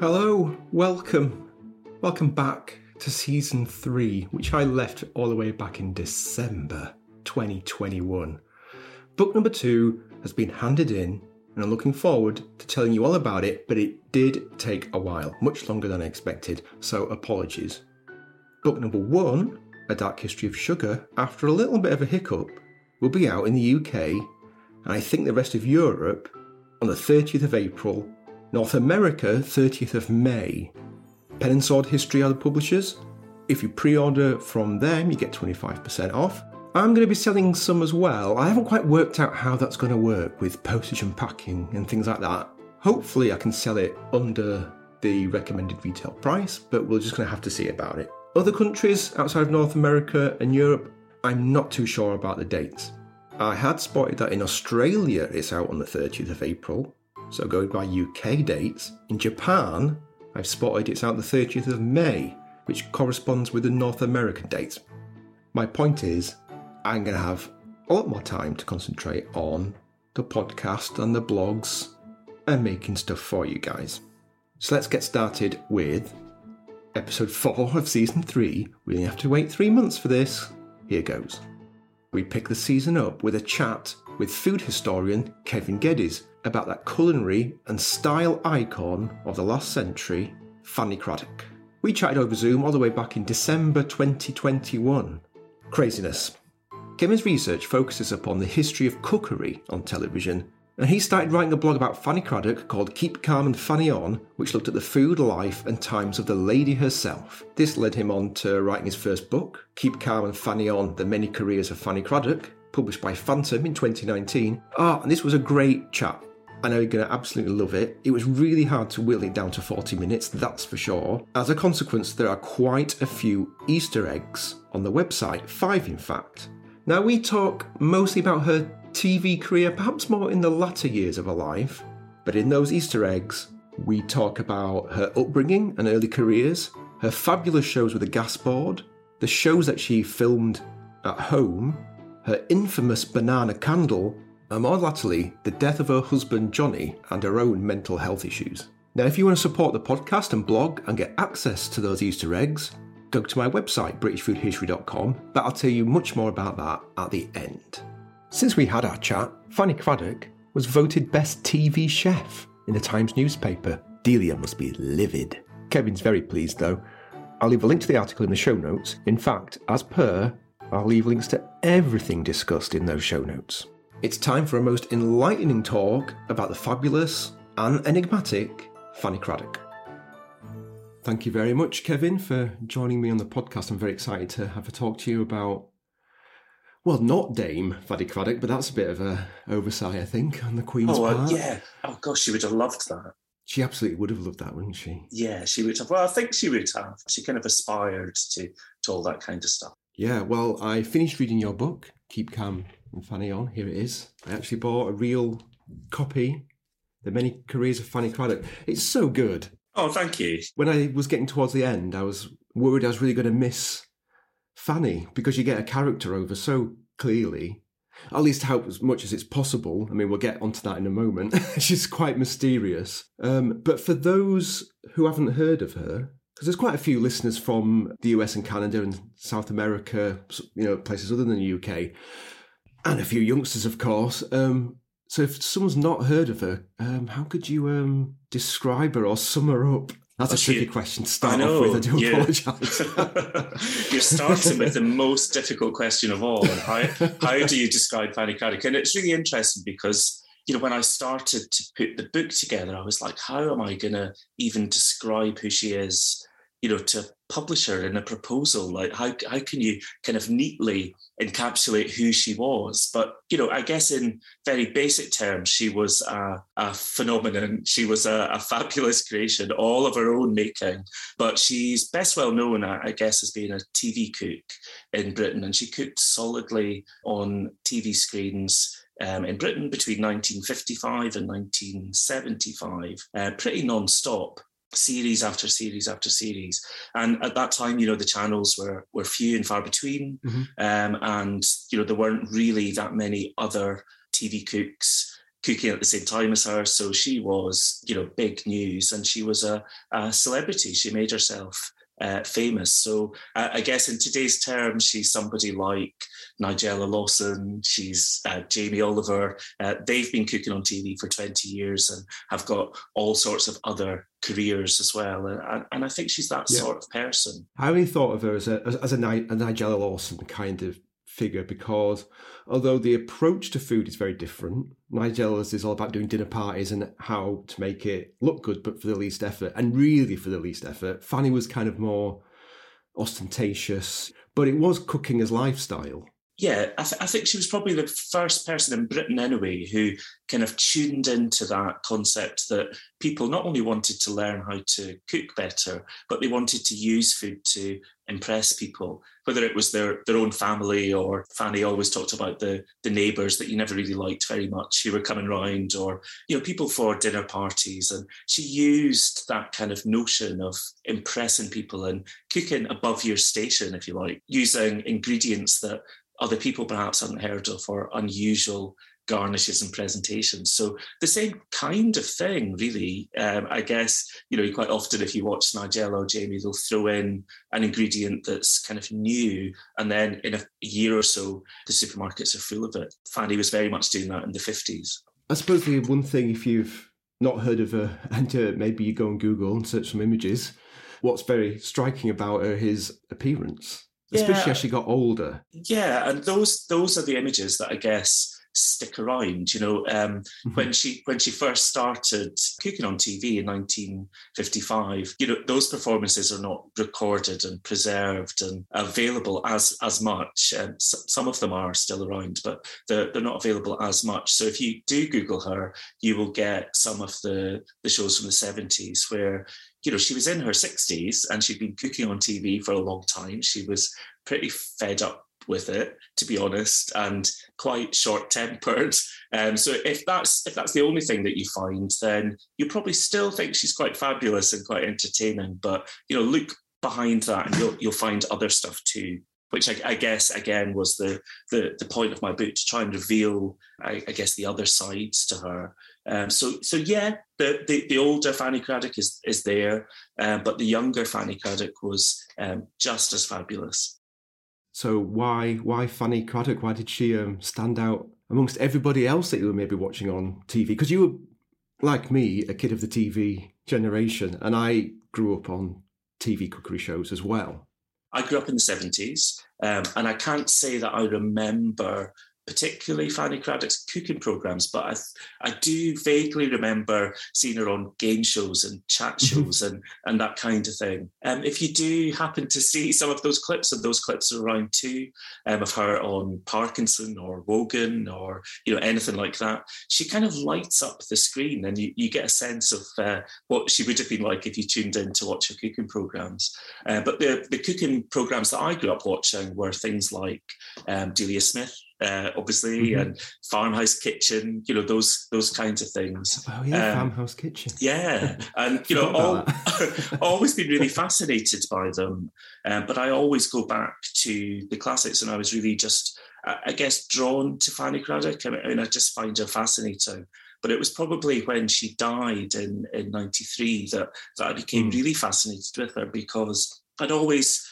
Hello, welcome. Welcome back to season three, which I left all the way back in December 2021. Book number two has been handed in, and I'm looking forward to telling you all about it, but it did take a while, much longer than I expected, so apologies. Book number one, A Dark History of Sugar, after a little bit of a hiccup, will be out in the UK, and I think the rest of Europe on the 30th of April North America, 30th of May. Pen and Sword History are the publishers. If you pre order from them, you get 25% off. I'm going to be selling some as well. I haven't quite worked out how that's going to work with postage and packing and things like that. Hopefully, I can sell it under the recommended retail price, but we're just going to have to see about it. Other countries outside of North America and Europe, I'm not too sure about the dates. I had spotted that in Australia it's out on the 30th of April, so going by UK dates, in Japan, I've spotted it's out the 30th of May, which corresponds with the North American dates. My point is, I'm going to have a lot more time to concentrate on the podcast and the blogs and making stuff for you guys. So let's get started with episode 4 of season 3. We only have to wait three months for this. Here goes. We pick the season up with a chat with food historian Kevin Geddes about that culinary and style icon of the last century, Fanny Cradock. We chatted over Zoom all the way back in December 2021. Craziness. Kevin's research focuses upon the history of cookery on television, and he started writing a blog about Fanny Cradock called Keep Calm and Fanny On, which looked at the food, life, and times of the lady herself. This led him on to writing his first book, Keep Calm and Fanny On The Many Careers of Fanny Cradock, published by Fantom in 2019. Ah, and this was a great chat. I know you're going to absolutely love it. It was really hard to whittle it down to 40 minutes, that's for sure. As a consequence, there are quite a few Easter eggs on the website, five in fact. Now, we talk mostly about her TV career, perhaps more in the latter years of her life, but in those Easter eggs, we talk about her upbringing and early careers, her fabulous shows with a gas board, the shows that she filmed at home, her infamous banana candle, and Um, more latterly, the death of her husband Johnnie and her own mental health issues. Now, if you want to support the podcast and blog and get access to those Easter eggs, go to my website, BritishFoodHistory.com, but I'll tell you much more about that at the end. Since we had our chat, Fanny Cradock was voted Best TV Chef in the Times newspaper. Delia must be livid. Kevin's very pleased though. I'll leave a link to the article in the show notes. In fact, as per, I'll leave links to everything discussed in those show notes. It's time for a most enlightening talk about the fabulous and enigmatic Fanny Cradock. Thank you very much, Kevin, for joining me on the podcast. I'm very excited to have a talk to you about, well, not Dame Fanny Cradock, but that's a bit of a oversight, I think, on the Queen's oh, uh, yeah. Oh, gosh, she would have loved that. She absolutely would have loved that, wouldn't she? Yeah, she would have. Well, I think she would have. She kind of aspired to, to all that kind of stuff. Yeah, well, I finished reading your book, Keep Calm and Fanny On. Here it is. I actually bought a real copy, The Many Careers of Fanny Cradock. It's so good. Oh, thank you. When I was getting towards the end, I was worried I was really going to miss Fanny because you get a character over so clearly. At least how as much as it's possible. I mean, we'll get onto that in a moment. She's quite mysterious. Um, but for those who haven't heard of her, because there's quite a few listeners from the US and Canada and South America, you know, places other than the UK, and a few youngsters, of course. Um, so if someone's not heard of her, um, how could you um, describe her or sum her up? That's Oh, a she- tricky question to start know, off with. I do yeah. apologise. You're starting with the most difficult question of all. How, how do you describe Fanny Cradock? And it's really interesting because, you know, when I started to put the book together, I was like, how am I going to even describe who she is, you know, to publisher in a proposal? Like, how, how can you kind of neatly encapsulate who she was? But, you know, I guess in very basic terms, she was a, a phenomenon. She was a, a fabulous creation, all of her own making. But she's best well known, I guess, as being a TV cook in Britain. And she cooked solidly on TV screens um, in Britain between 1955 and 1975, uh, pretty non-stop series after series after series and at that time you know the channels were were few and far between Mhm. um, and you know there weren't really that many other tv cooks cooking at the same time as her. So she was, you know, big news and she was a, a celebrity. She made herself uh, famous. So uh, I guess in today's terms, she's somebody like Nigella Lawson, she's uh, Jamie Oliver. Uh, they've been cooking on TV for 20 years and have got all sorts of other careers as well. And, and I think she's that yeah. sort of person. I only thought of her as a, as, as a, a Nigella Lawson kind of figure because although the approach to food is very different, Nigella's is all about doing dinner parties and how to make it look good, but for the least effort, and really for the least effort. Fanny was kind of more ostentatious, but it was cooking as lifestyle yeah, I, th- I, think she was probably the first person in Britain anyway who kind of tuned into that concept that people not only wanted to learn how to cook better, but they wanted to use food to impress people, whether it was their, their own family or Fanny always talked about the, the neighbours that you never really liked very much who were coming round or, you know, people for dinner parties. And she used that kind of notion of impressing people and cooking above your station, if you like, using ingredients that other people perhaps hadn't heard of or unusual garnishes and presentations. So the same kind of thing, really. Um, I guess you know quite often if you watch Nigella or Jamie, they'll throw in an ingredient that's kind of new, and then in a year or so, the supermarkets are full of it. Fanny was very much doing that in the fifties. I suppose the one thing, if you've not heard of her, and uh, maybe you go on Google and search some images, what's very striking about her is appearance especially yeah. as she got older. Yeah, and those those are the images that I guess stick around. You know, um, mm-hmm. when she when she first started cooking on TV in 1955, you know, those performances are not recorded and preserved and available as as much. Um, some of them are still around, but they're they're not available as much. So if you do Google her, you will get some of the the shows from the 70s where you know, she was in her 60s and she'd been cooking on TV for a long time. She was pretty fed up with it, to be honest, and quite short-tempered. Um, so if that's if that's the only thing that you find, then you probably still think she's quite fabulous and quite entertaining. But you know, look behind that, and you'll you'll find other stuff too. Which I, I guess again was the, the the point of my book to try and reveal, I, I guess, the other sides to her. Um, so, so yeah, the, the, the, older Fanny Cradock is, is there, um, but the younger Fanny Cradock was um, just as fabulous. So why why Fanny Cradock? Why did she um, stand out amongst everybody else that you were maybe watching on TV? Because you were like me, a kid of the TV generation, and I grew up on TV cookery shows as well. I grew up in the 70s, um, and I can't say that I remember particularly Fanny Cradock's cooking programs, but I, I do vaguely remember seeing her on game shows and chat mm-hmm. shows and, and that kind of thing. Um, if you do happen to see some of those clips, and those clips are around too, um, of her on Parkinson or Wogan or you know anything like that, she kind of lights up the screen, and you, you get a sense of uh, what she would have been like if you tuned in to watch her cooking programs. Uh, but the the cooking programs that I grew up watching were things like um, Delia Smith uh, obviously, mm-hmm. and farmhouse kitchen, you know, those those kinds of things. Oh yeah, um, farmhouse kitchen. Yeah, and you know, all, always been really fascinated by them. Um, but I always go back to the classics, and I was really just, I guess, drawn to Fanny mean, I, mean, I just find her fascinating. But it was probably when she died in in '93 that that I became mm. really fascinated with her because I'd always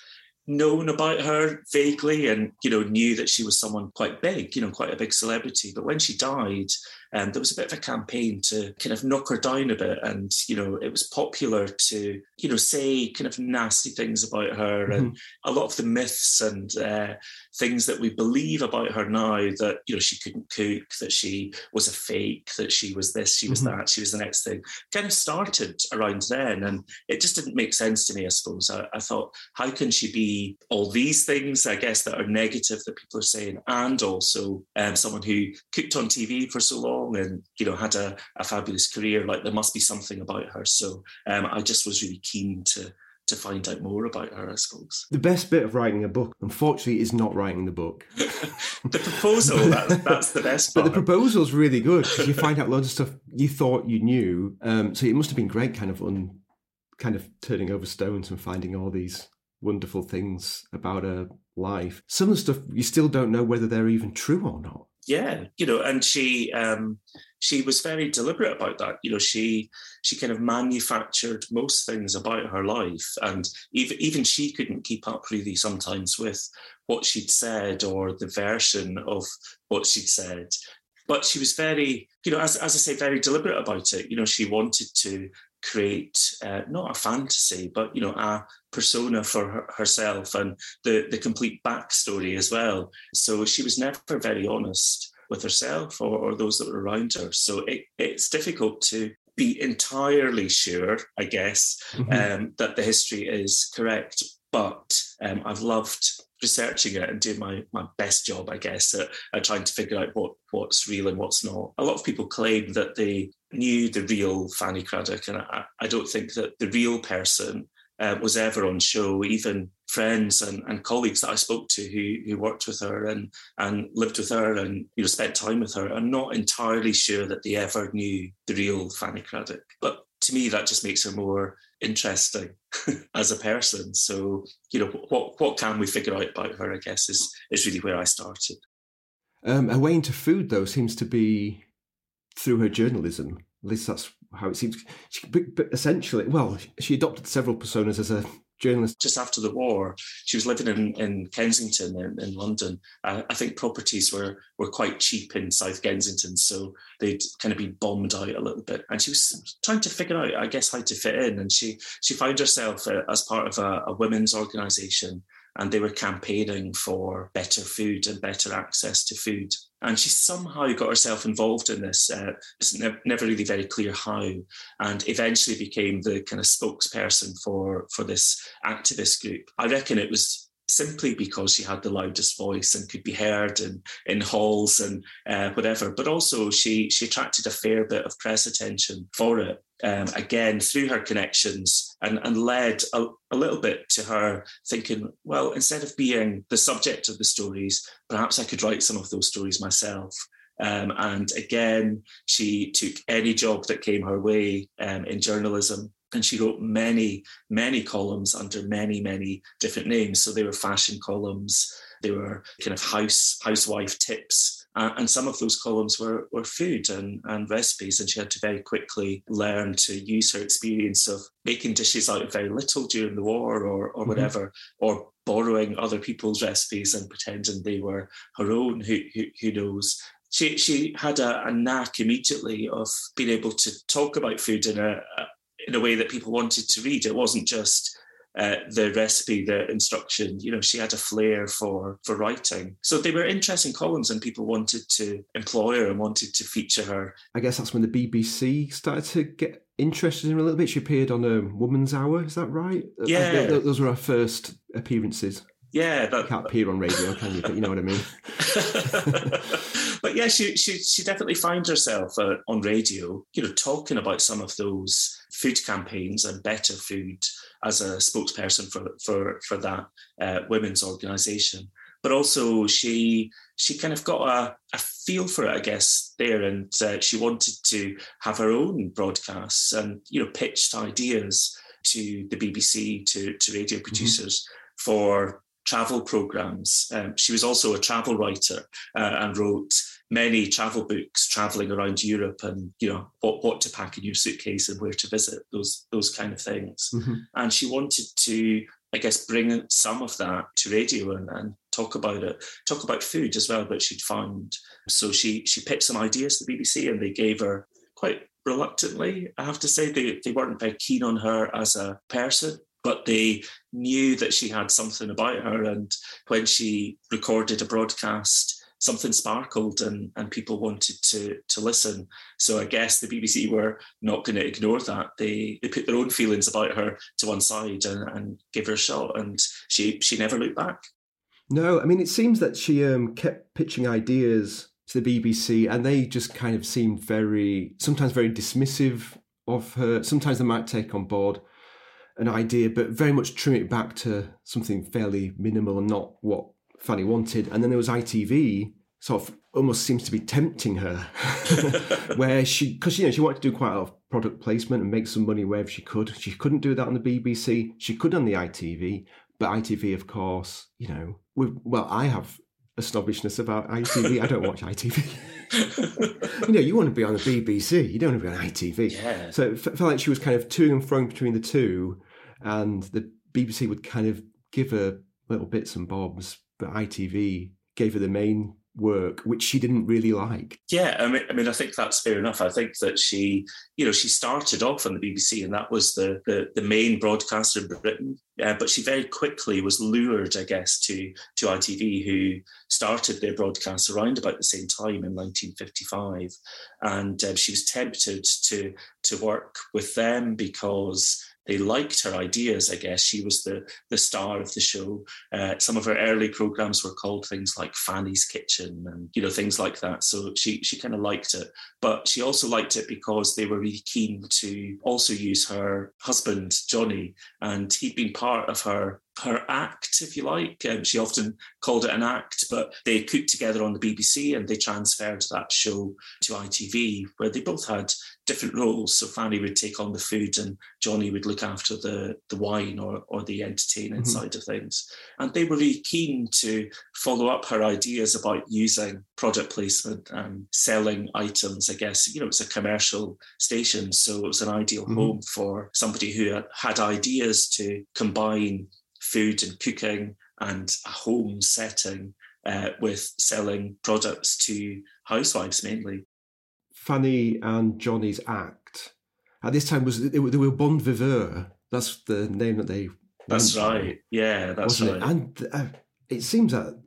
known about her vaguely and you know knew that she was someone quite big you know quite a big celebrity. But when she died um, there was a bit of a campaign to kind of knock her down a bit and you know it was popular to you know say kind of nasty things about her mm-hmm. and a lot of the myths and uh, things that we believe about her now that you know she couldn't cook that she was a fake that she was this she was mm-hmm. that she was the next thing kind of started around then and it just didn't make sense to me i suppose I, I thought how can she be all these things i guess that are negative that people are saying and also um, someone who cooked on tv for so long and you know had a, a fabulous career like there must be something about her so um, i just was really keen to to find out more about her, I suppose. The best bit of writing a book, unfortunately, is not writing the book. the proposal, that's, that's the best part. But the proposal's really good because you find out loads of stuff you thought you knew. Um, so it must have been great kind of un, kind of turning over stones and finding all these wonderful things about her life. Some of the stuff you still don't know whether they're even true or not. Yeah, you know, and she um, she was very deliberate about that. You know, she she kind of manufactured most things about her life, and even even she couldn't keep up really sometimes with what she'd said or the version of what she'd said. But she was very, you know, as, as I say, very deliberate about it. You know, she wanted to create uh, not a fantasy, but you know, a persona for her, herself and the the complete backstory as well. So she was never very honest with herself or, or those that were around her. So it, it's difficult to be entirely sure, I guess, mm-hmm. um, that the history is correct. But um, I've loved researching it and doing my, my best job, I guess, at, at, trying to figure out what, what's real and what's not. A lot of people claim that they knew the real Fanny Cradock, and I, I don't think that the real person uh, was ever on show. Even friends and, and colleagues that I spoke to who, who worked with her and, and lived with her and you know spent time with her, I'm not entirely sure that they ever knew the real Fanny Cradock. But to me, that just makes her more interesting as a person. So, you know, what what can we figure out about her? I guess is is really where I started. Um, her way into food, though, seems to be through her journalism. At least that's how it seems. She, but essentially, well, she adopted several personas as a journalist. Just after the war, she was living in, in Kensington in, in London. Uh, I think properties were were quite cheap in South Kensington, so they'd kind of been bombed out a little bit. And she was trying to figure out, I guess, how to fit in. And she she found herself uh, as part of a, a women's organisation and they were campaigning for better food and better access to food. And she somehow got herself involved in this. Uh, it's ne- never really very clear how, and eventually became the kind of spokesperson for for this activist group. I reckon it was simply because she had the loudest voice and could be heard in, in halls and uh, whatever. But also she she attracted a fair bit of press attention for it. Um, again through her connections and, and led a, a, little bit to her thinking, well, instead of being the subject of the stories, perhaps I could write some of those stories myself. Um, and again, she took any job that came her way um, in journalism and she wrote many, many columns under many, many different names. So they were fashion columns, they were kind of house housewife tips, uh, and some of those columns were were food and and recipes. And she had to very quickly learn to use her experience of making dishes out of very little during the war, or or mm-hmm. whatever, or borrowing other people's recipes and pretending they were her own. Who who, who knows? She, she had a, a, knack immediately of being able to talk about food in a, a in a way that people wanted to read. It wasn't just uh, the recipe, the instruction. You know, she had a flair for for writing. So they were interesting columns, and people wanted to employ her and wanted to feature her. I guess that's when the BBC started to get interested in her a little bit. She appeared on a um, Woman's Hour. Is that right? Yeah, those were her first appearances. Yeah, that, you can't appear on radio, can you? But you know what I mean. but yeah, she she she definitely finds herself uh, on radio, you know, talking about some of those food campaigns and better food as a spokesperson for for for that uh, women's organisation. But also, she she kind of got a, a feel for it, I guess, there, and uh, she wanted to have her own broadcasts and you know pitched ideas to the BBC to to radio mm-hmm. producers mm-hmm. for travel programs. Um, she was also a travel writer uh, and wrote many travel books traveling around Europe and you know what what to pack in your suitcase and where to visit those those kind of things. Mm-hmm. And she wanted to, I guess, bring some of that to radio and, and talk about it, talk about food as well that she'd found. So she she pitched some ideas to the BBC and they gave her quite reluctantly. I have to say they, they weren't very keen on her as a person but they knew that she had something about her. And when she recorded a broadcast, something sparkled and, and people wanted to, to listen. So I guess the BBC were not going to ignore that. They they put their own feelings about her to one side and, and gave her a shot. And she she never looked back. No, I mean it seems that she um, kept pitching ideas to the BBC, and they just kind of seemed very sometimes very dismissive of her. Sometimes they might take on board an idea, but very much trim it back to something fairly minimal and not what Fanny wanted. And then there was ITV, sort of almost seems to be tempting her, where she, because you know she wanted to do quite a lot of product placement and make some money wherever she could. She couldn't do that on the BBC. She could on the ITV, but ITV, of course, you know, well, I have a snobbishness about ITV. I don't watch ITV. you know, you want to be on the BBC. You don't want to be on ITV. Yeah. So it felt like she was kind of to and fro between the two, and the BBC would kind of give her little bits and bobs, but ITV gave her the main work, which she didn't really like. Yeah, I mean, I mean, I think that's fair enough. I think that she, you know, she started off on the BBC, and that was the the, the main broadcaster in Britain. Uh, but she very quickly was lured, I guess, to to ITV, who started their broadcast around about the same time in 1955, and um, she was tempted to to work with them because they liked her ideas. I guess she was the the star of the show. Uh, some of her early programs were called things like Fanny's Kitchen and you know things like that. So she she kind of liked it, but she also liked it because they were really keen to also use her husband Johnnie, and he'd been part of her her act, if you like. Um, she often called it an act, but they cooked together on the BBC and they transferred that show to ITV, where they both had different roles. So Fanny would take on the food and Johnnie would look after the, the wine or, or the entertaining mm-hmm. side of things. And they were really keen to follow up her ideas about using product placement and selling items. I guess, you know, it's a commercial station. So it was an ideal mm-hmm. home for somebody who had ideas to combine food and cooking and a home setting uh, with selling products to housewives mainly. Fanny and Johnnie's act at this time was they were, Bon Viveur. That's the name that they. That's right. Yeah, that's right. It? And uh, it seems that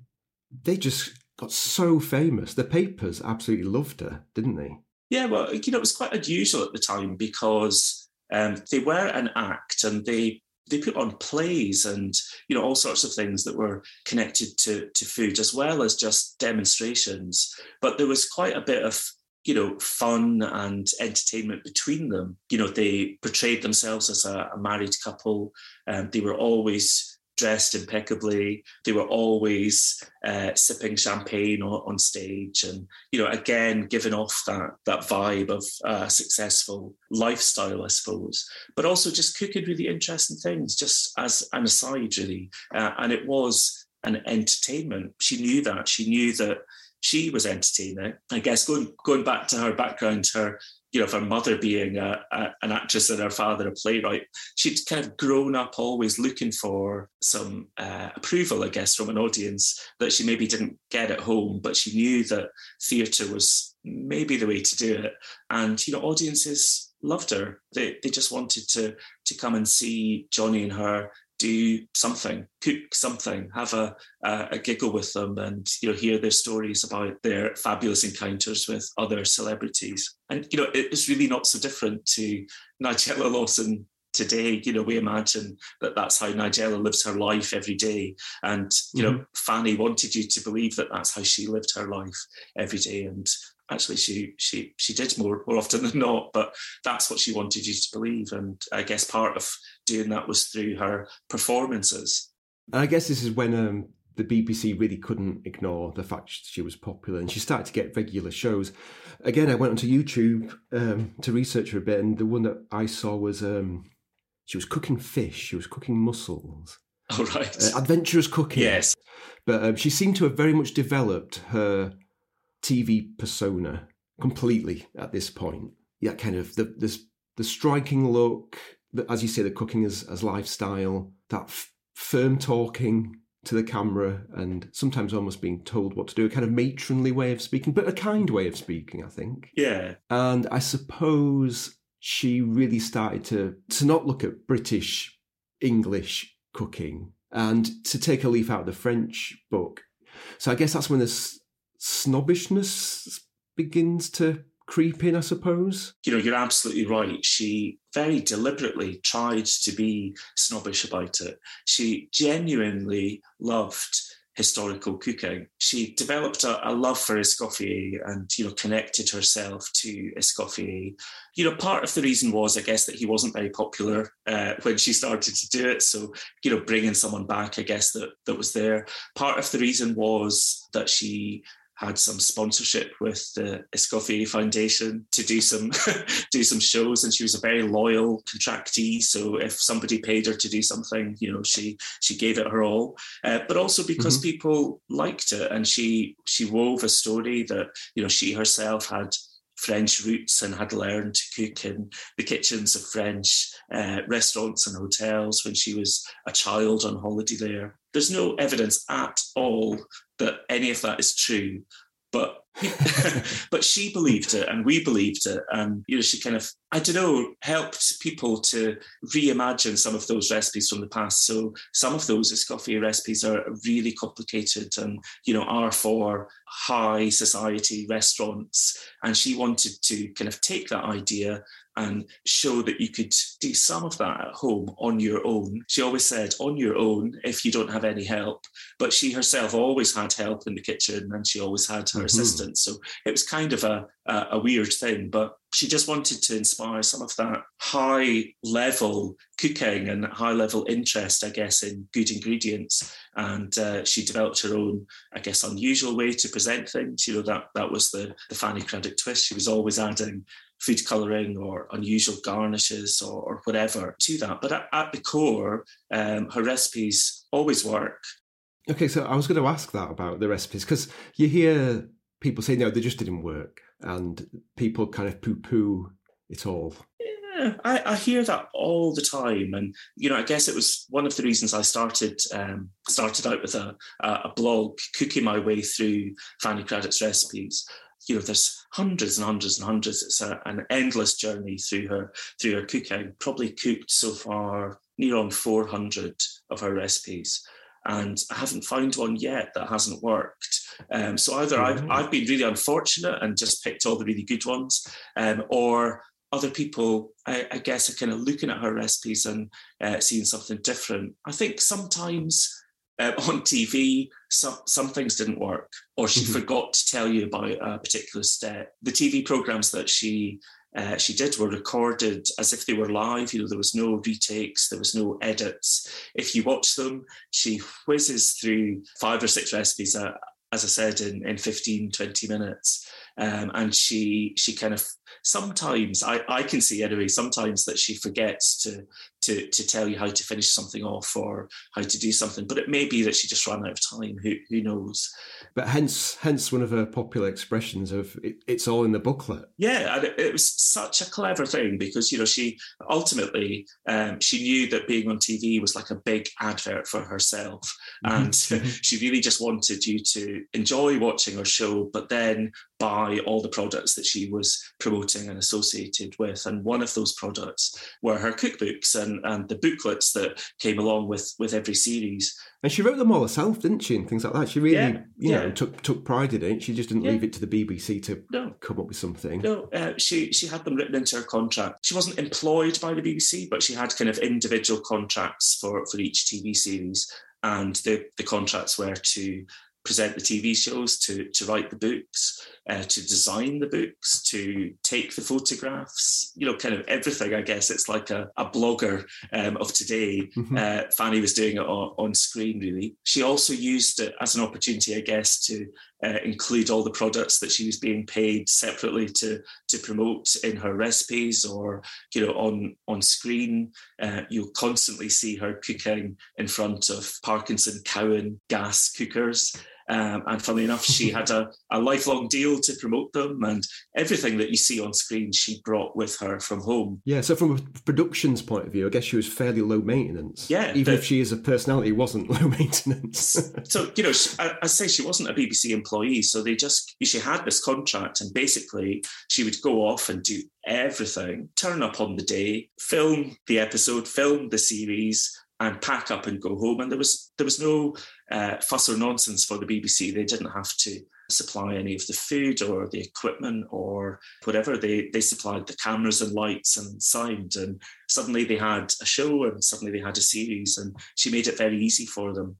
they just got so famous. The papers absolutely loved her, didn't they? Yeah, well, you know, it was quite unusual at the time because um, they were an act and they they put on plays and you know all sorts of things that were connected to to food as well as just demonstrations. But there was quite a bit of you know fun and entertainment between them. You know they portrayed themselves as a, a married couple. And um, they were always dressed impeccably. They were always uh, sipping champagne on, on, stage, and you know, again, giving off that that vibe of uh, successful lifestyle, I suppose. But also just cooking really interesting things, just as an aside, really. Uh, and it was an entertainment. She knew that. She knew that she was entertaining. I guess going going back to her background, her you know, of her mother being a, a, an actress and her father a playwright, she'd kind of grown up always looking for some uh, approval, I guess, from an audience that she maybe didn't get at home, but she knew that theatre was maybe the way to do it. And, you know, audiences loved her. They, they just wanted to, to come and see Johnnie and her do something, cook something, have a, a, a, giggle with them, and you know hear their stories about their fabulous encounters with other celebrities. And you know it's really not so different to Nigella Lawson today. You know we imagine that that's how Nigella lives her life every day, and you mm-hmm. know Fanny wanted you to believe that that's how she lived her life every day, and actually she she she did more more often than not but that's what she wanted you to believe. And i guess part of doing that was through her performances. And i guess this is when um, the bbc really couldn't ignore the fact she was popular and she started to get regular shows. Again i went onto youtube um, to research her a bit and the one that i saw was um, she was cooking fish she was cooking mussels. Oh right. Uh, adventurous cooking. Yes. But um, she seemed to have very much developed her TV persona completely at this point. Yeah, kind of the the, the striking look, the, as you say, the cooking as, as lifestyle, that f- firm talking to the camera, and sometimes almost being told what to do, a kind of matronly way of speaking, but a kind way of speaking, I think. Yeah. And I suppose she really started to to not look at British English cooking and to take a leaf out of the French book. So I guess that's when this snobbishness begins to creep in, I suppose. You know, you're absolutely right. She very deliberately tried to be snobbish about it. She genuinely loved historical cooking. She developed a, a, love for Escoffier and, you know, connected herself to Escoffier. You know, part of the reason was, I guess, that he wasn't very popular uh, when she started to do it. So, you know, bringing someone back, I guess, that, that was there. Part of the reason was that she had some sponsorship with the Escoffier Foundation to do some do some shows, and she was a very loyal contractee. So if somebody paid her to do something, you know, she she gave it her all. Uh, but also because mm-hmm. people liked it, and she she wove a story that you know she herself had French roots and had learned to cook in the kitchens of French uh, restaurants and hotels when she was a child on holiday there. There's no evidence at all that any of that is true, but but she believed it and we believed it. And you know she kind of i don't know helped people to reimagine some of those recipes from the past. So some of those escoffier recipes are really complicated and you know are for high society restaurants. And she wanted to kind of take that idea and show that you could do some of that at home on your own. She always said, on your own, if you don't have any help. But she herself always had help in the kitchen and she always had her mm-hmm. assistant. So it was kind of a, a, a weird thing. But she just wanted to inspire some of that high level cooking and high level interest, I guess, in good ingredients. And uh, she developed her own, I guess, unusual way to present things. You know, that that was the, the Fanny Cradock twist. She was always adding food colouring or unusual garnishes or, or, whatever to that. But at, at the core, um, her recipes always work. Okay, so I was going to ask that about the recipes because you hear people say, no, they just didn't work, and people kind of poo poo it all. Yeah, I, I, hear that all the time, and you know, I guess it was one of the reasons I started um, started out with a, a blog, cooking my way through Fanny Cradock's recipes, you know, there's hundreds and hundreds and hundreds. It's a, an endless journey through her through her cooking. Probably cooked so far near on 400 of her recipes, and I haven't found one yet that hasn't worked. Um, so either mm-hmm. I've, I've been really unfortunate and just picked all the really good ones, um, or other people, I, I, guess, are kind of looking at her recipes and uh, seeing something different. I think sometimes uh, on TV, some, some things didn't work, or she mm-hmm. forgot to tell you about a particular step. The TV programs that she uh, she did were recorded as if they were live. You know, there was no retakes, there was no edits. If you watch them, she whizzes through five or six recipes, uh, as I said, in, in 15, 20 minutes. Um, and she she kind of sometimes I, I can see anyway sometimes that she forgets to to to tell you how to finish something off or how to do something but it may be that she just ran out of time who who knows but hence hence one of her popular expressions of it, it's all in the booklet yeah and it, it, was such a clever thing because you know she ultimately um, she knew that being on tv was like a big advert for herself mm-hmm. and she really just wanted you to enjoy watching her show but then buy all the products that she was promoting and associated with. And one of those products were her cookbooks and, and the booklets that came along with, with every series. And she wrote them all herself, didn't she? And things like that. She really, yeah, you know, yeah. took took pride in it. She just didn't yeah. leave it to the BBC to no. come up with something. No, uh, she she had them written into her contract. She wasn't employed by the BBC, but she had kind of individual contracts for for each TV series, and the the contracts were to present the TV shows, to, to write the books, uh, to design the books, to take the photographs, you know, kind of everything. I guess it's like a, a blogger um, of today. Mm-hmm. Uh, Fanny was doing it on, on, screen, really. She also used it as an opportunity, I guess, to uh, include all the products that she was being paid separately to, to promote in her recipes or, you know, on, on screen. Uh, you'll constantly see her cooking in front of Parkinson Cowan gas cookers. Um, and funnily enough, she had a, a lifelong deal to promote them, and everything that you see on screen, she brought with her from home. Yeah, so from a production's point of view, I guess she was fairly low maintenance. Yeah, even the, if she as a personality wasn't low maintenance. so you know, I, I say she wasn't a BBC employee, so they just she had this contract, and basically she would go off and do everything, turn up on the day, film the episode, film the series, and pack up and go home. And there was there was no uh, fuss or nonsense for the BBC. They didn't have to supply any of the food or the equipment or whatever. They they supplied the cameras and lights and sound, and suddenly they had a show and suddenly they had a series, and she made it very easy for them.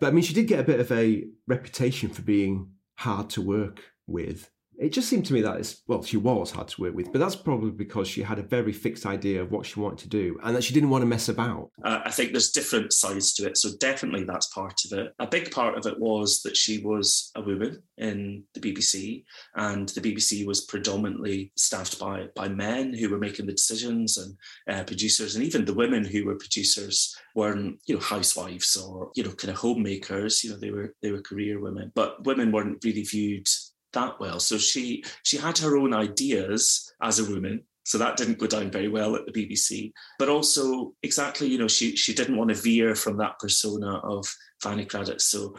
But I mean, she did get a bit of a reputation for being hard to work with It just seemed to me that it's, well, she was hard to work with, but that's probably because she had a very fixed idea of what she wanted to do and that she didn't want to mess about. Uh, I think there's different sides to it. So definitely that's part of it. A big part of it was that she was a woman in the BBC and the BBC was predominantly staffed by, by men who were making the decisions and uh, producers and even the women who were producers weren't, you know, housewives or, you know, kind of homemakers, you know, they were, they were career women, but women weren't really viewed that well. So she she had her own ideas as a woman. So that didn't go down very well at the BBC. But also, exactly, you know, she she didn't want to veer from that persona of Fanny Cradock. So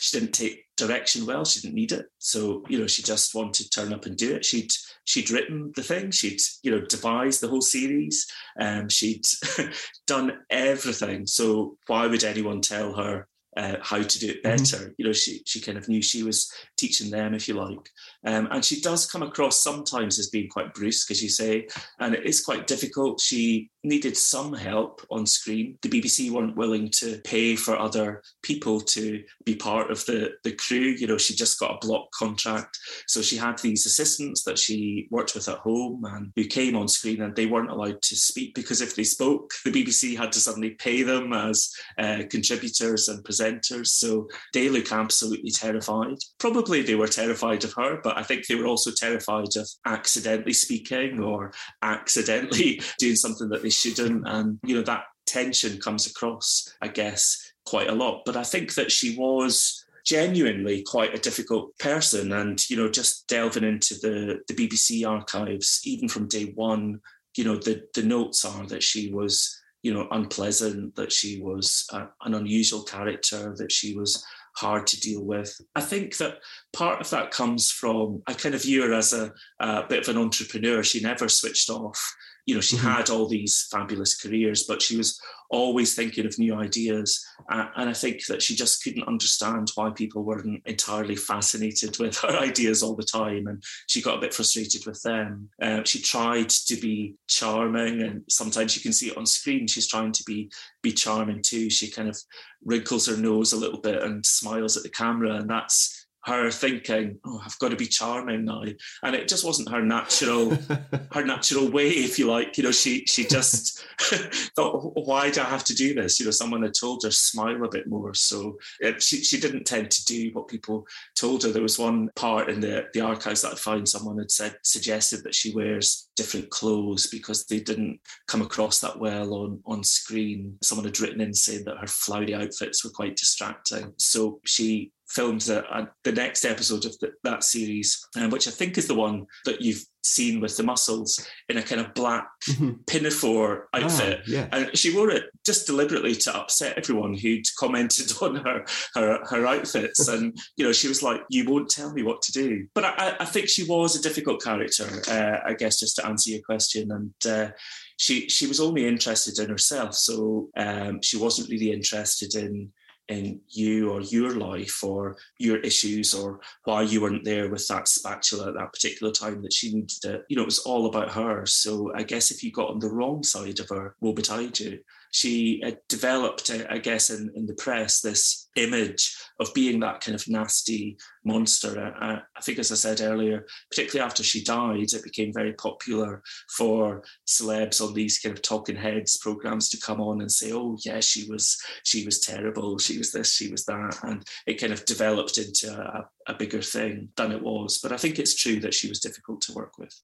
she didn't take direction well. She didn't need it. So you know, she just wanted to turn up and do it. She'd she'd written the thing. She'd you know devised the whole series. Um, she'd done everything. So why would anyone tell her uh, how to do it mm-hmm. better. Mm-hmm. You know, she she kind of knew she was teaching them, if you like. Um, and she does come across sometimes as being quite brusque, as you say, and it is quite difficult. She needed some help on screen. The BBC weren't willing to pay for other people to be part of the, the crew. You know, she just got a block contract. So she had these assistants that she worked with at home and who came on screen and they weren't allowed to speak because if they spoke, the BBC had to suddenly pay them as uh, contributors and presenters. So they look absolutely terrified. Probably they were terrified of her, but I think they were also terrified of accidentally speaking or accidentally doing something that they shouldn't. And, you know, that tension comes across, I guess, quite a lot. But I think that she was genuinely quite a difficult person and you know just delving into the the BBC archives even from day one you know the the notes are that she was you know unpleasant that she was a, an unusual character that she was hard to deal with. I think that part of that comes from I kind of view her as a, a bit of an entrepreneur. She never switched off. You know, she mm-hmm. had all these fabulous careers, but she was always thinking of new ideas. Uh, and I think that she just couldn't understand why people weren't entirely fascinated with her ideas all the time. And she got a bit frustrated with them. Uh, she tried to be charming, and sometimes you can see it on screen. She's trying to be be charming too. She kind of wrinkles her nose a little bit and smiles at the camera, and that's her thinking, "Oh, I've got to be charming now," and it just wasn't her natural, her natural way, if you like. You know, she she just thought, "Why do I have to do this?" You know, someone had told her smile a bit more, so it, she she didn't tend to do what people told her. There was one part in the the archives that I found someone had said suggested that she wears different clothes because they didn't come across that well on on screen. Someone had written in saying that her flowery outfits were quite distracting, so she filmed the, the next episode of the, that series, um, which I think is the one that you've seen with the mussels in a kind of black mm-hmm. pinafore ah, outfit. Ah, yeah. And she wore it just deliberately to upset everyone who'd commented on her her, her outfits. and, you know, she was like, you won't tell me what to do. But I, I think she was a difficult character, uh, I guess, just to answer your question. And uh, she, she was only interested in herself. So um, she wasn't really interested in in you or your life or your issues or why you weren't there with that spatula at that particular time that she needed it. You know, it was all about her. So I guess if you got on the wrong side of her, woe betide you she had developed, I guess, in, in the press, this image of being that kind of nasty monster. I, I, think, as I said earlier, particularly after she died, it became very popular for celebs on these kind of talking heads programs to come on and say, "Oh, yeah, she was she was terrible. She was this. She was that," and it kind of developed into a, a bigger thing than it was. But I think it's true that she was difficult to work with.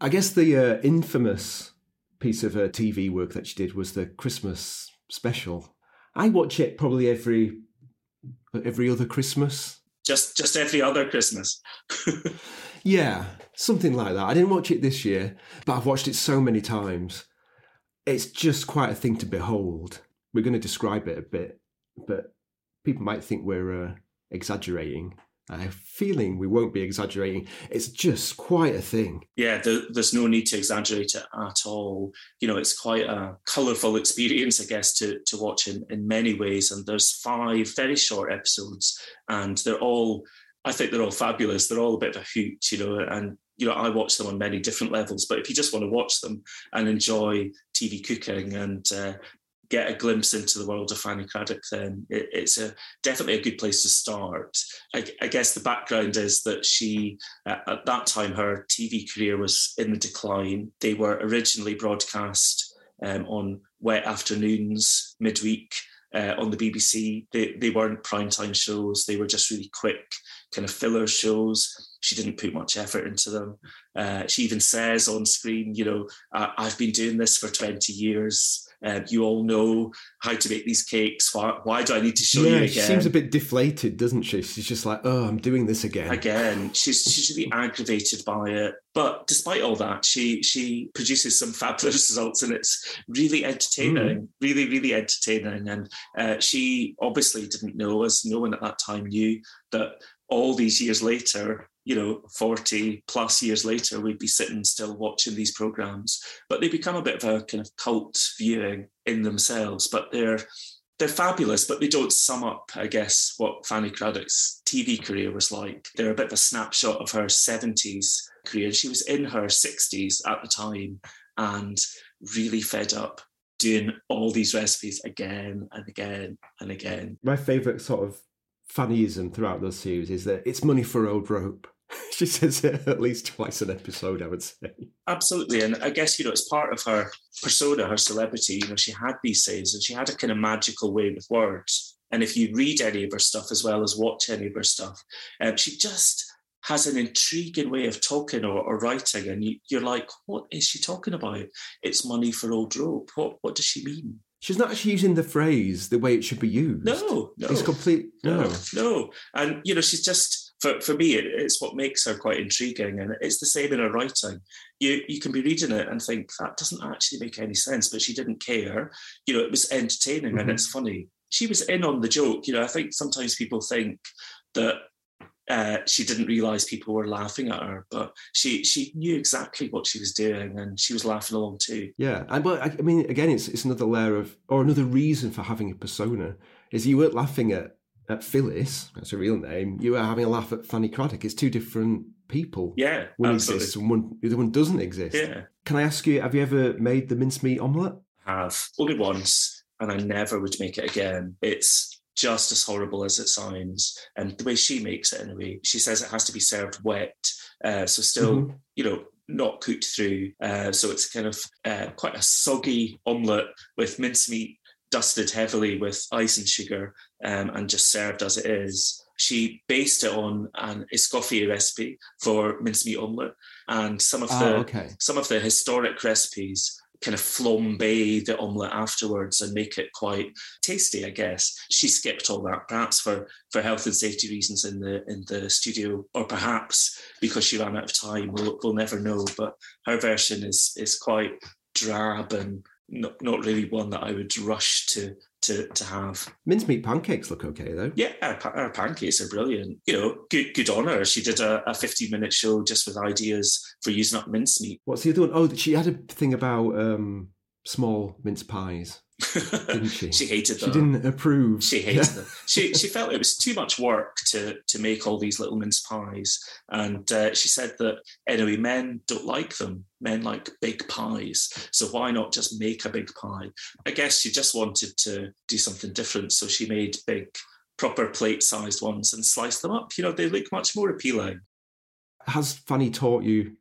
I guess the uh, infamous piece of her TV work that she did was the Christmas special. I watch it probably every every other Christmas. Just just every other Christmas. yeah, something like that. I didn't watch it this year, but I've watched it so many times. It's just quite a thing to behold. We're going to describe it a bit, but people might think we're uh, exaggerating. I have a feeling we won't be exaggerating. It's just quite a thing. Yeah, the, there's no need to exaggerate it at all. You know, it's quite a colourful experience, I guess, to, to watch in, in many ways. And there's five very short episodes, and they're all, I think they're all fabulous. They're all a bit of a hoot, you know, and you know, I watch them on many different levels. But if you just want to watch them and enjoy TV cooking and uh, get a glimpse into the world of Fanny Cradock, then it, it's a definitely a good place to start. I, I guess the background is that she, uh, at that time, her TV career was in the decline. They were originally broadcast um, on wet afternoons, midweek. Uh, on the BBC, they, they weren't primetime shows. They were just really quick, kind of filler shows. She didn't put much effort into them. Uh, she even says on screen, you know, I've been doing this for 20 years. Um, you all know how to make these cakes. Why, why do I need to show yeah, you again? She seems a bit deflated, doesn't she? She's just like, oh, I'm doing this again. Again, she's she's really aggravated by it. But despite all that, she she produces some fabulous results, and it's really entertaining, mm. really really entertaining. And uh, she obviously didn't know, as no one at that time knew, that all these years later, you know, 40 plus years later, we'd be sitting still watching these programs. But they become a bit of a kind of cult viewing in themselves. But they're they're fabulous, but they don't sum up, I guess, what Fanny Cradock's TV career was like. They're a bit of a snapshot of her 70s career. She was in her 60s at the time and really fed up doing all these recipes again and again and again. My favourite sort of Fannyism throughout those series is that it's money for old rope. she says it at least twice an episode, I would say. Absolutely. And I guess, you know, it's part of her persona, her celebrity. You know, she had these sayings and she had a kind of magical way with words. And if you read any of her stuff as well as watch any of her stuff, um, she just has an intriguing way of talking or, or writing. And you, are like, what is she talking about? It's money for old rope. What, what does she mean? She's not actually using the phrase the way it should be used. No, no, it's complete. No, no, no. and you know, she's just for for me, it, it's what makes her quite intriguing, and it's the same in her writing. You you can be reading it and think that doesn't actually make any sense, but she didn't care. You know, it was entertaining mm-hmm. and it's funny. She was in on the joke. You know, I think sometimes people think that uh, she didn't realize people were laughing at her, but she she knew exactly what she was doing, and she was laughing along too. Yeah, and but I, I mean, again, it's it's another layer of, or another reason for having a persona is you weren't laughing at at Phyllis, that's her real name. You were having a laugh at Fanny Cradock. It's two different people. Yeah, one absolutely. exists and one the other one doesn't exist. Yeah. Can I ask you, have you ever made the mincemeat omelette? Have only once, and I never would make it again. It's just as horrible as it sounds. And the way she makes it, anyway, she says it has to be served wet, uh, so still, mm-hmm. you know, not cooked through. Uh, so it's kind of uh, quite a soggy omelette with mincemeat dusted heavily with icing sugar um, and just served as it is. She based it on an Escoffier recipe for mincemeat omelette, and some of the oh, okay. some of the historic recipes kind of flambe the omelette afterwards and make it quite tasty, I guess. She skipped all that, perhaps for, for health and safety reasons in the in the studio, or perhaps because she ran out of time. We'll, we'll never know. But her version is is quite drab and not, not really one that I would rush to to to have. Mincemeat pancakes look okay though. Yeah, our, our pancakes are brilliant. You know, good good on her. She did a, a 15 minute show just with ideas for using up mincemeat. What's the other one? Oh, she had a thing about um, small mince pies didn't she? she hated them. She didn't approve. She hated them. She she felt it was too much work to to make all these little mince pies, and uh, she said that anyway, men don't like them. Men like big pies, so why not just make a big pie? I guess she just wanted to do something different, so she made big, proper plate-sized ones and sliced them up. You know, they look much more appealing. Has Fanny taught you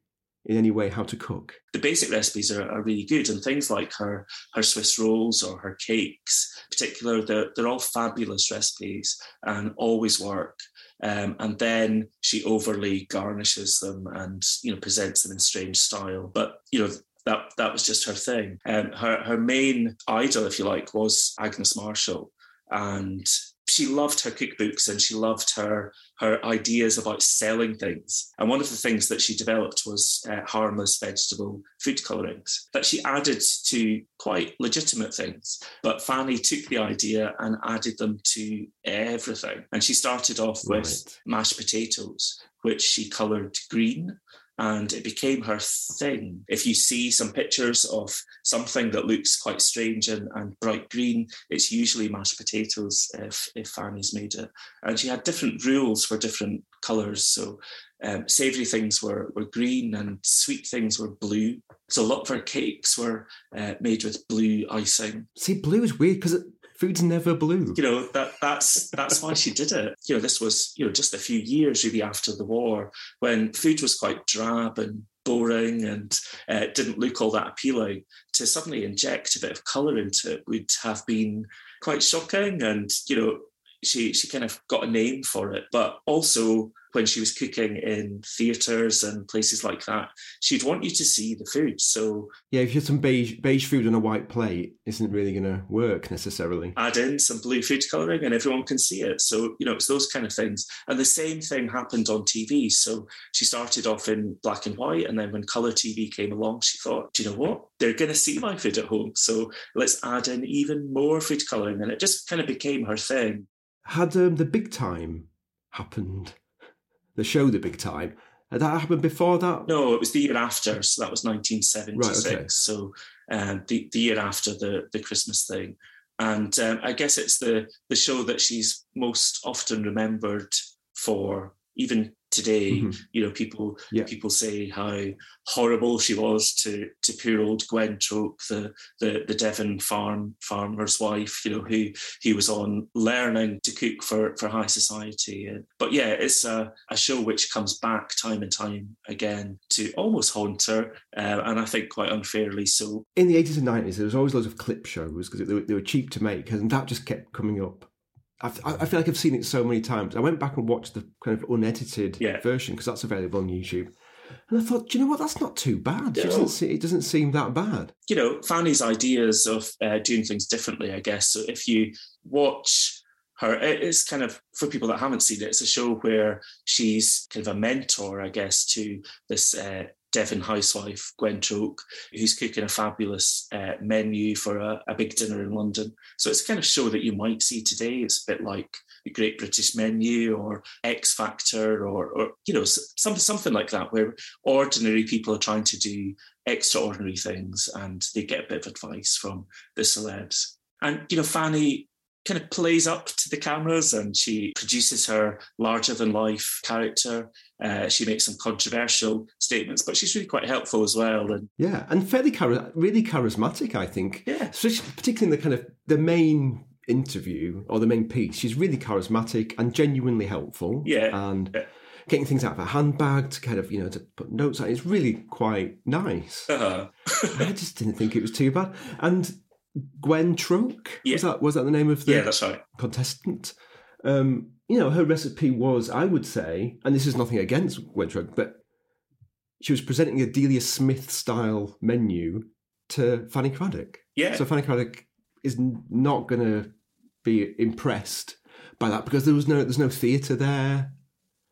in any way how to cook? The basic recipes are, are really good, and things like her her Swiss rolls or her cakes, in particular, they're, they're all fabulous recipes and always work. Um, and then she overly garnishes them and you know presents them in strange style. But you know that that was just her thing. Um, her her main idol, if you like, was Agnes Marshall, and she loved her cookbooks and she loved her her ideas about selling things. And one of the things that she developed was uh, harmless vegetable food colorings that she added to quite legitimate things. But Fanny took the idea and added them to everything. And she started off with right. mashed potatoes, which she colored green and it became her thing. If you see some pictures of something that looks quite strange and, and bright green, it's usually mashed potatoes if, if Fanny's made it. And she had different rules for different colours. So um, savoury things were, were green and sweet things were blue. So a lot of her cakes were uh, made with blue icing. See, blue is weird because food's never blue. You know that that's that's why she did it. You know, this was you know just a few years really after the war when food was quite drab and boring and uh, didn't look all that appealing. To suddenly inject a bit of colour into it would have been quite shocking. And you know, she she kind of got a name for it, but also when she was cooking in theatres and places like that, she'd want you to see the food. So yeah, if you have some beige beige food on a white plate, isn't really going to work necessarily. Add in some blue food colouring, and everyone can see it. So you know, it's those kind of things. And the same thing happened on TV. So she started off in black and white, and then when colour TV came along, she thought, do you know what? They're going to see my food at home, so let's add in even more food colouring, and it just kind of became her thing. Had um, the big time happened the show The Big Time. Had that happened before that? No, it was the year after. So that was 1976. Right, okay. So um, the, the year after the, the Christmas thing. And um, I guess it's the, the show that she's most often remembered for, even today. Mm-hmm. You know, people yeah. people say how horrible she was to to poor old Gwen Troke, the, the the Devon farm farmer's wife. You know, who he was on learning to cook for for high society. But yeah, it's a, a show which comes back time and time again to almost haunt her, uh, and I think quite unfairly so. In the eighties and nineties, there was always loads of clip shows because they, they were cheap to make, and that just kept coming up. I, I feel like I've seen it so many times. I went back and watched the kind of unedited yeah. version because that's available on YouTube. And I thought, do you know what? That's not too bad. It doesn't, see, it doesn't seem that bad. You know, Fanny's ideas of uh, doing things differently, I guess. So if you watch her, it is kind of, for people that haven't seen it, it's a show where she's kind of a mentor, I guess, to this uh, Devon housewife, Gwen Troke, who's cooking a fabulous uh, menu for a, a, big dinner in London. So it's a kind of show that you might see today. It's a bit like the Great British Menu or X Factor or, or you know, some, something like that, where ordinary people are trying to do extraordinary things and they get a bit of advice from the celebs. And, you know, Fanny kind of plays up to the cameras and she produces her larger than life character. Uh, she makes some controversial statements, but she's really quite helpful as well. And yeah, and fairly really charismatic, I think. Yeah, particularly in the kind of the main interview or the main piece. She's really charismatic and genuinely helpful. Yeah, and. Yeah. Getting things out of her handbag to kind of, you know, to put notes on is really quite nice. Uh-huh. I just didn't think it was too bad. And Gwen Troke. Yeah. Was that was that the name of the yeah, that's right. contestant? Um, you know, her recipe was, I would say, and this is nothing against Gwen Troke, but she was presenting a Delia Smith style menu to Fanny Cradock. Yeah. So Fanny Cradock is not going to be impressed by that because there was no there's no theatre there.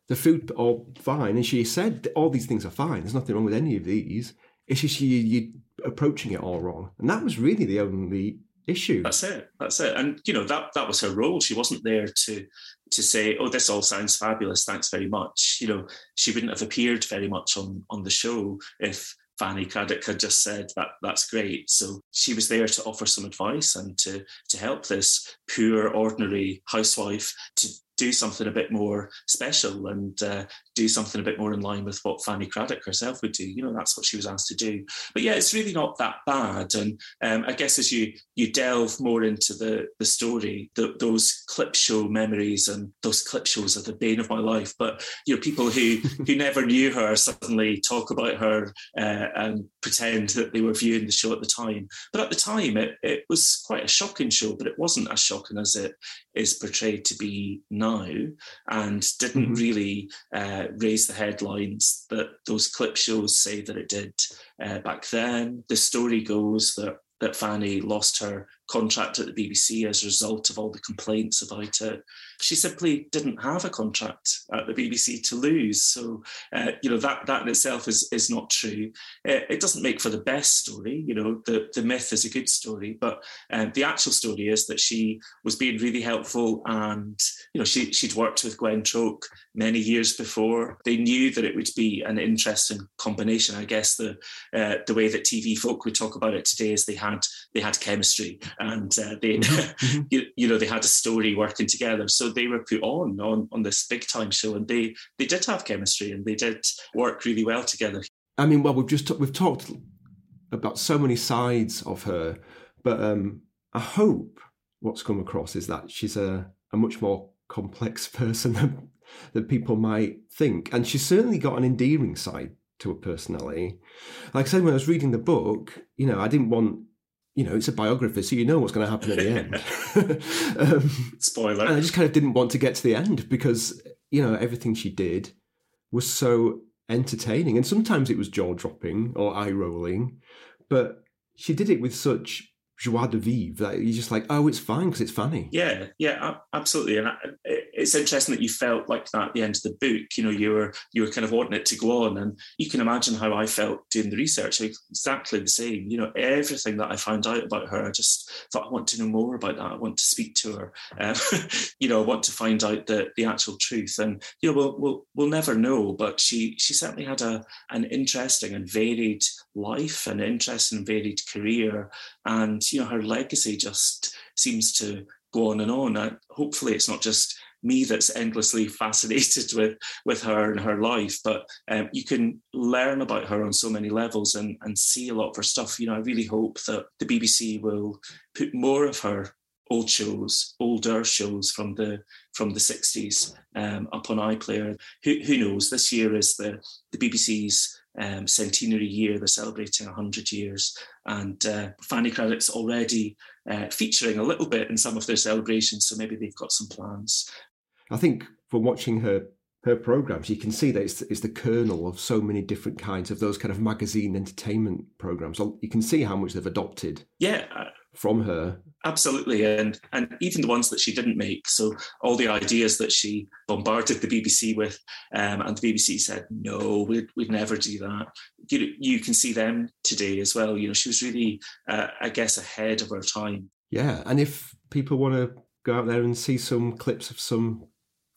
The food all fine, and she said all these things are fine. There's nothing wrong with any of these. It's just you, you approaching it all wrong. And that was really the only issue. That's it. That's it. And you know that that was her role. She wasn't there to to say, "Oh, this all sounds fabulous. Thanks very much." You know, she wouldn't have appeared very much on on the show if Fanny Cradock had just said that that's great. So she was there to offer some advice and to to help this poor, ordinary housewife to do something a bit more special and uh, do something a bit more in line with what Fanny Cradock herself would do. You know, that's what she was asked to do. But yeah, it's really not that bad. And um, I guess as you you delve more into the the story, the, those clip show memories and those clip shows are the bane of my life. But you know, people who who never knew her suddenly talk about her uh, and pretend that they were viewing the show at the time. But at the time, it it was quite a shocking show, but it wasn't as shocking as it is portrayed to be now, and didn't mm-hmm. really. Uh, uh, raise the headlines that those clip shows say that it did uh, back then. The story goes that that Fanny lost her contract at the BBC as a result of all the complaints about it. She simply didn't have a contract at the BBC to lose. So, uh, you know, that, that in itself is, is not true. Uh, it doesn't make for the best story. You know, the, the myth is a good story, but um, the actual story is that she was being really helpful and, you know, she, she'd worked with Gwen Troke many years before. They knew that it would be an interesting combination. I guess the, uh, the way that TV folk would talk about it today is they had, they had chemistry and uh, they, mm-hmm. you, you know, they had a story working together. So they were put on on on this big time show, and they they did have chemistry and they did work really well together. I mean, well, we've just we've talked about so many sides of her, but um, I hope what's come across is that she's a a much more complex person than, than people might think, and she's certainly got an endearing side to her personality. Like I said, when I was reading the book, you know, I didn't want you know, it's a biography, so you know what's going to happen at the end. um, Spoiler. And I just kind of didn't want to get to the end because, you know, everything she did was so entertaining. And sometimes it was jaw dropping or eye rolling, but she did it with such joie de vivre that you're just like, oh, it's fine because it's funny. Yeah, yeah, absolutely. And it's interesting that you felt like that at the end of the book. You know, you were you were kind of wanting it to go on, and you can imagine how I felt doing the research. Exactly the same. You know, everything that I found out about her, I just thought I want to know more about that. I want to speak to her. Um, you know, I want to find out the the actual truth. And you know, we'll we'll we'll never know. But she she certainly had a an interesting and varied life, an interesting and varied career, and you know, her legacy just seems to go on and on. And hopefully, it's not just me that's endlessly fascinated with with her and her life but um, you can learn about her on so many levels and and see a lot of her stuff you know i really hope that the bbc will put more of her old shows older shows from the from the 60s um, up on iplayer who, who knows this year is the the bbc's um, centenary year. They're celebrating 100 years. And uh, Fanny Cradock's already uh, featuring a little bit in some of their celebrations. So maybe they've got some plans. I think from watching her her programs, you can see that it's, it's the kernel of so many different kinds of those kind of magazine entertainment programs. You can see how much they've adopted. Yeah, from her. Absolutely, and and even the ones that she didn't make. So all the ideas that she bombarded the BBC with, um, and the BBC said no, we'd, we'd never do that. You you can see them today as well. You know, she was really, uh, I guess, ahead of her time. Yeah, and if people want to go out there and see some clips of some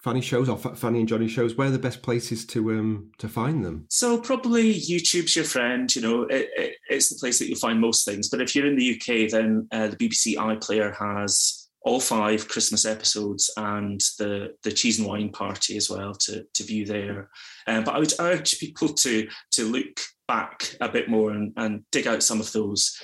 Fanny shows or Fanny and Johnnie shows, where are the best places to um to find them? So probably YouTube's your friend. You know, it, it, it's the place that you'll find most things. But if you're in the UK, then uh, the BBC iPlayer has all five Christmas episodes and the the cheese and wine party as well to to view there. Um, but I would urge people to to look back a bit more and, and dig out some of those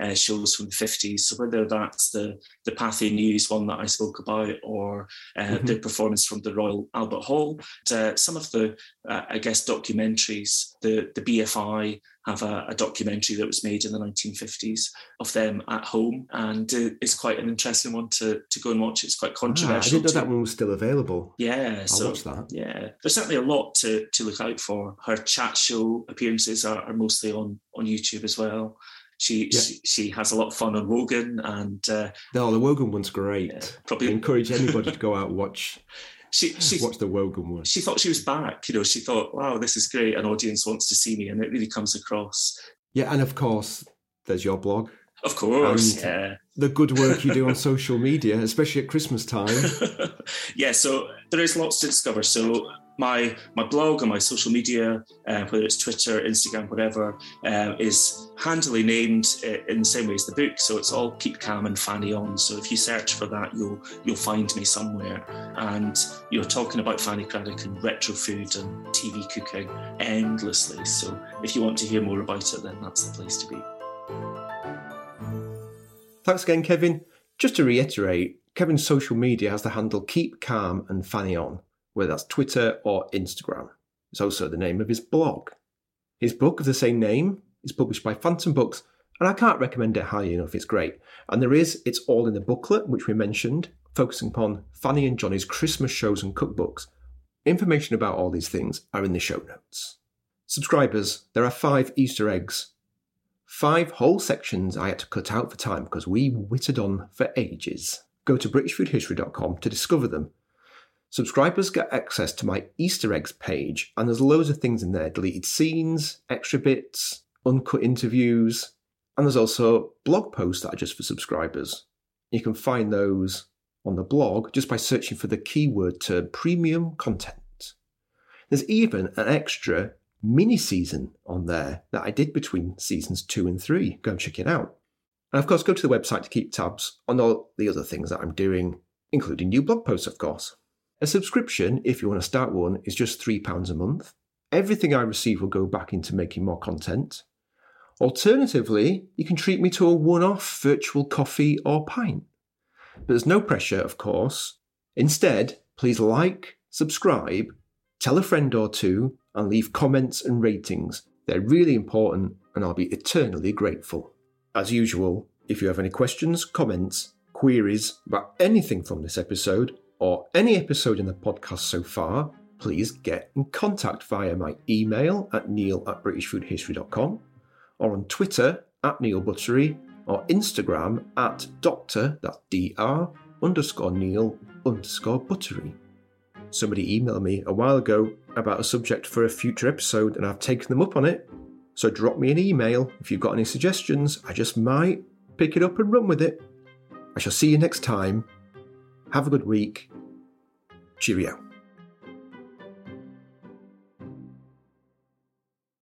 uh, shows from the 50s. So whether that's the the Pathé News one that I spoke about, or uh, mm-hmm. the performance from the Royal Albert Hall, uh, some of the uh, I guess documentaries. The the BFI have a, a, documentary that was made in the 1950s of them at home, and uh, it's quite an interesting one to to go and watch. It's quite controversial. Ah, I didn't know that one was still available. Yeah, I'll so, watch that. Yeah, there's certainly a lot to to look out for. Her chat show appearances are, are mostly on on YouTube as well. She, yeah. she, she has a lot of fun on Wogan, and uh, no, the Wogan one's great. Yeah, probably I encourage anybody to go out and watch. She, she watch the Wogan one. She thought she was back. You know, she thought, "Wow, this is great. An audience wants to see me," and it really comes across. Yeah, and of course, there's your blog. Of course, yeah. The good work you do on social media, especially at Christmas time. yeah, so there is lots to discover. So my my blog and my social media, uh, whether it's Twitter, Instagram, whatever, uh, is handily named uh, in the same way as the book. So it's all Keep Calm and Fanny on. So if you search for that, you'll you'll find me somewhere. And you're talking about Fanny Cradock and retro food and TV cooking endlessly. So if you want to hear more about it, then that's the place to be. Thanks again, Kevin. Just to reiterate, Kevin's social media has the handle Keep Calm and Fanny on whether that's Twitter or Instagram. It's also the name of his blog. His book of the same name is published by Fantom Books, and I can't recommend it highly enough. It's great. And there is, it's all in the booklet, which we mentioned, focusing upon Fanny and Johnnie's Christmas shows and cookbooks. Information about all these things are in the show notes. Subscribers, there are five Easter eggs five whole sections I had to cut out for time because we wittered on for ages. Go to BritishFoodHistory.com to discover them. Subscribers get access to my Easter eggs page, and there's loads of things in there deleted scenes, extra bits, uncut interviews, and there's also blog posts that are just for subscribers. You can find those on the blog just by searching for the keyword term premium content. There's even an extra mini season on there that I did between seasons two and three. Go and check it out. And of course, go to the website to keep tabs on all the other things that I'm doing, including new blog posts, of course. A subscription, if you want to start one, is just £3 a month. Everything I receive will go back into making more content. Alternatively, you can treat me to a one off virtual coffee or pint. But there's no pressure, of course. Instead, please like, subscribe, tell a friend or two, and leave comments and ratings. They're really important, and I'll be eternally grateful. As usual, if you have any questions, comments, queries about anything from this episode, or any episode in the podcast so far, please get in contact via my email at neil at britishfoodhistory.com or on Twitter at Neil Buttery or Instagram at doctor, that's dr, underscore Neil underscore Buttery. Somebody emailed me a while ago about a subject for a future episode, and I've taken them up on it. So drop me an email if you've got any suggestions. I just might pick it up and run with it. I shall see you next time. Have a good week. Cheerio.